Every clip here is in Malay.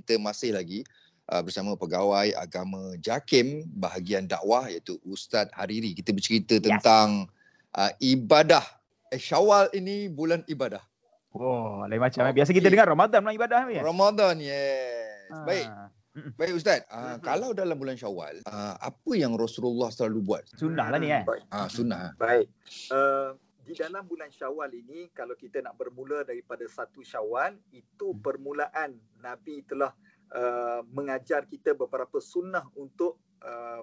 kita masih lagi uh, bersama pegawai agama JAKIM bahagian dakwah iaitu Ustaz Hariri. Kita bercerita tentang uh, ibadah. Eh, Syawal ini bulan ibadah. Oh, lain macam. Okay. Biasa kita dengar Ramadan bulan ibadah. Ya? Ramadan, yes. Ha. Baik. Baik Ustaz, uh, kalau dalam bulan Syawal, uh, apa yang Rasulullah selalu buat? Sunnah lah ni eh. Ah, uh, sunnah. Baik. Uh, di dalam bulan Syawal ini kalau kita nak bermula daripada satu Syawal, itu permulaan Nabi telah uh, mengajar kita beberapa sunnah untuk uh,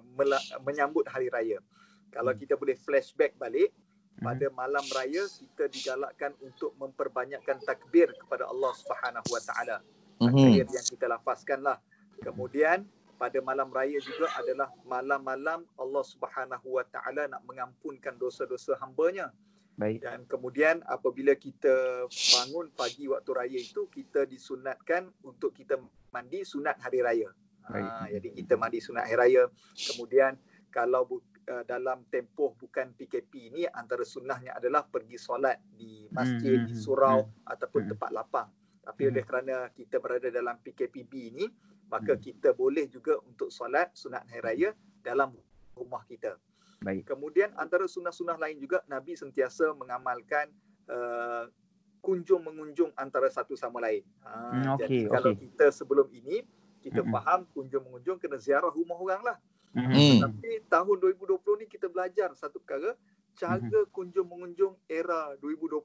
menyambut hari raya. Kalau hmm. kita boleh flashback balik, pada hmm. malam raya kita digalakkan untuk memperbanyakkan takbir kepada Allah Subhanahu Wa Taala. Takbir yang kita lafazkanlah. Kemudian pada malam raya juga adalah malam-malam Allah Subhanahu Wa Taala nak mengampunkan dosa-dosa hamba-Nya. Baik. Dan kemudian apabila kita bangun pagi waktu raya itu kita disunatkan untuk kita mandi sunat hari raya. Baik. Ha, jadi kita mandi sunat hari raya. Kemudian kalau uh, dalam tempoh bukan PKP ini antara sunnahnya adalah pergi solat di masjid, hmm. di surau hmm. ataupun hmm. tempat lapang. Tapi hmm. oleh kerana kita berada dalam PKPB ini, maka hmm. kita boleh juga untuk solat sunat hari raya dalam rumah kita. Baik. Kemudian antara sunnah-sunnah lain juga Nabi sentiasa mengamalkan uh, kunjung mengunjung antara satu sama lain. Ha, hmm, okay, jadi kalau kita sebelum ini kita hmm. faham kunjung mengunjung kena ziarah rumah orang lah. Hmm. Tapi tahun 2020 ni kita belajar satu perkara cara hmm. kunjung mengunjung era 2020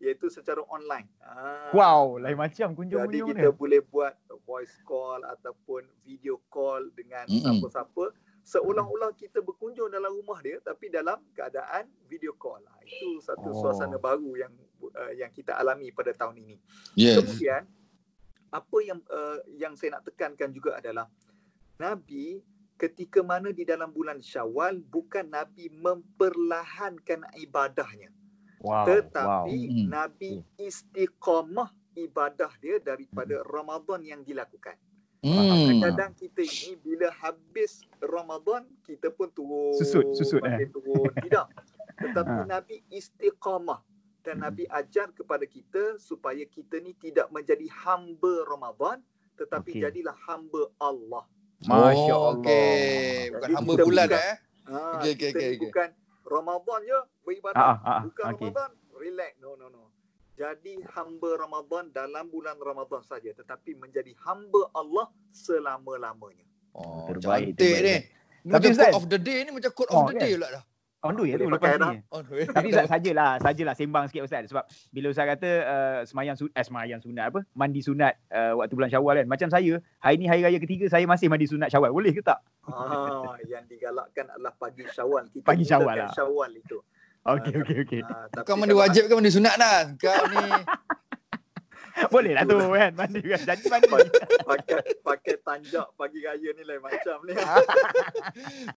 iaitu secara online. Ha. Wow, lain macam kunjung Jadi kita ni. boleh buat voice call ataupun video call dengan mm-hmm. siapa-siapa seolah-olah kita berkunjung dalam rumah dia tapi dalam keadaan video call. Ha. Itu satu oh. suasana baru yang uh, yang kita alami pada tahun ini. Yes. Kemudian apa yang uh, yang saya nak tekankan juga adalah Nabi ketika mana di dalam bulan Syawal bukan Nabi memperlahankan ibadahnya. Wow. Tetapi wow. Hmm. Nabi istiqamah ibadah dia daripada hmm. Ramadan yang dilakukan. Hmm. Kadang-kadang kita ini bila habis Ramadan kita pun turun susut susut eh. turun tidak. Tetapi ha. Nabi istiqamah dan Nabi ajar kepada kita supaya kita ni tidak menjadi hamba Ramadan tetapi okay. jadilah hamba Allah. Masya-Allah. Oh, okay. Bukan hamba bulan bukan, eh. Ha, okay, okay, okay, okay. Bukan Ramadan je beribadah. Ah, ah, ah, Bukan okay. Ramadan, Jadi hamba Ramadan dalam bulan Ramadan saja. Tetapi menjadi hamba Allah selama-lamanya. Oh, terbaik. Cantik ni. Macam code of the day ni macam code oh, of the okay. day pula dah. On the way tu lepas ni. Tapi sajalah, sajalah sembang sikit Ustaz. Sebab bila Ustaz kata uh, semayang, eh, semayang sunat apa? Mandi sunat uh, waktu bulan syawal kan. Macam saya, hari ni hari raya ketiga saya masih mandi sunat syawal. Boleh ke tak? Ah, yang digalakkan adalah pagi syawal. Kita pagi syawal lah. Syawal itu. Okey, ah, okey, okey. Uh, Kau mandi wajib ke mandi sunat dah? Kau ni... Boleh lah tu kan mandi kan. Jadi mandi. pakai pakai tanjak pagi raya ni lain macam ni.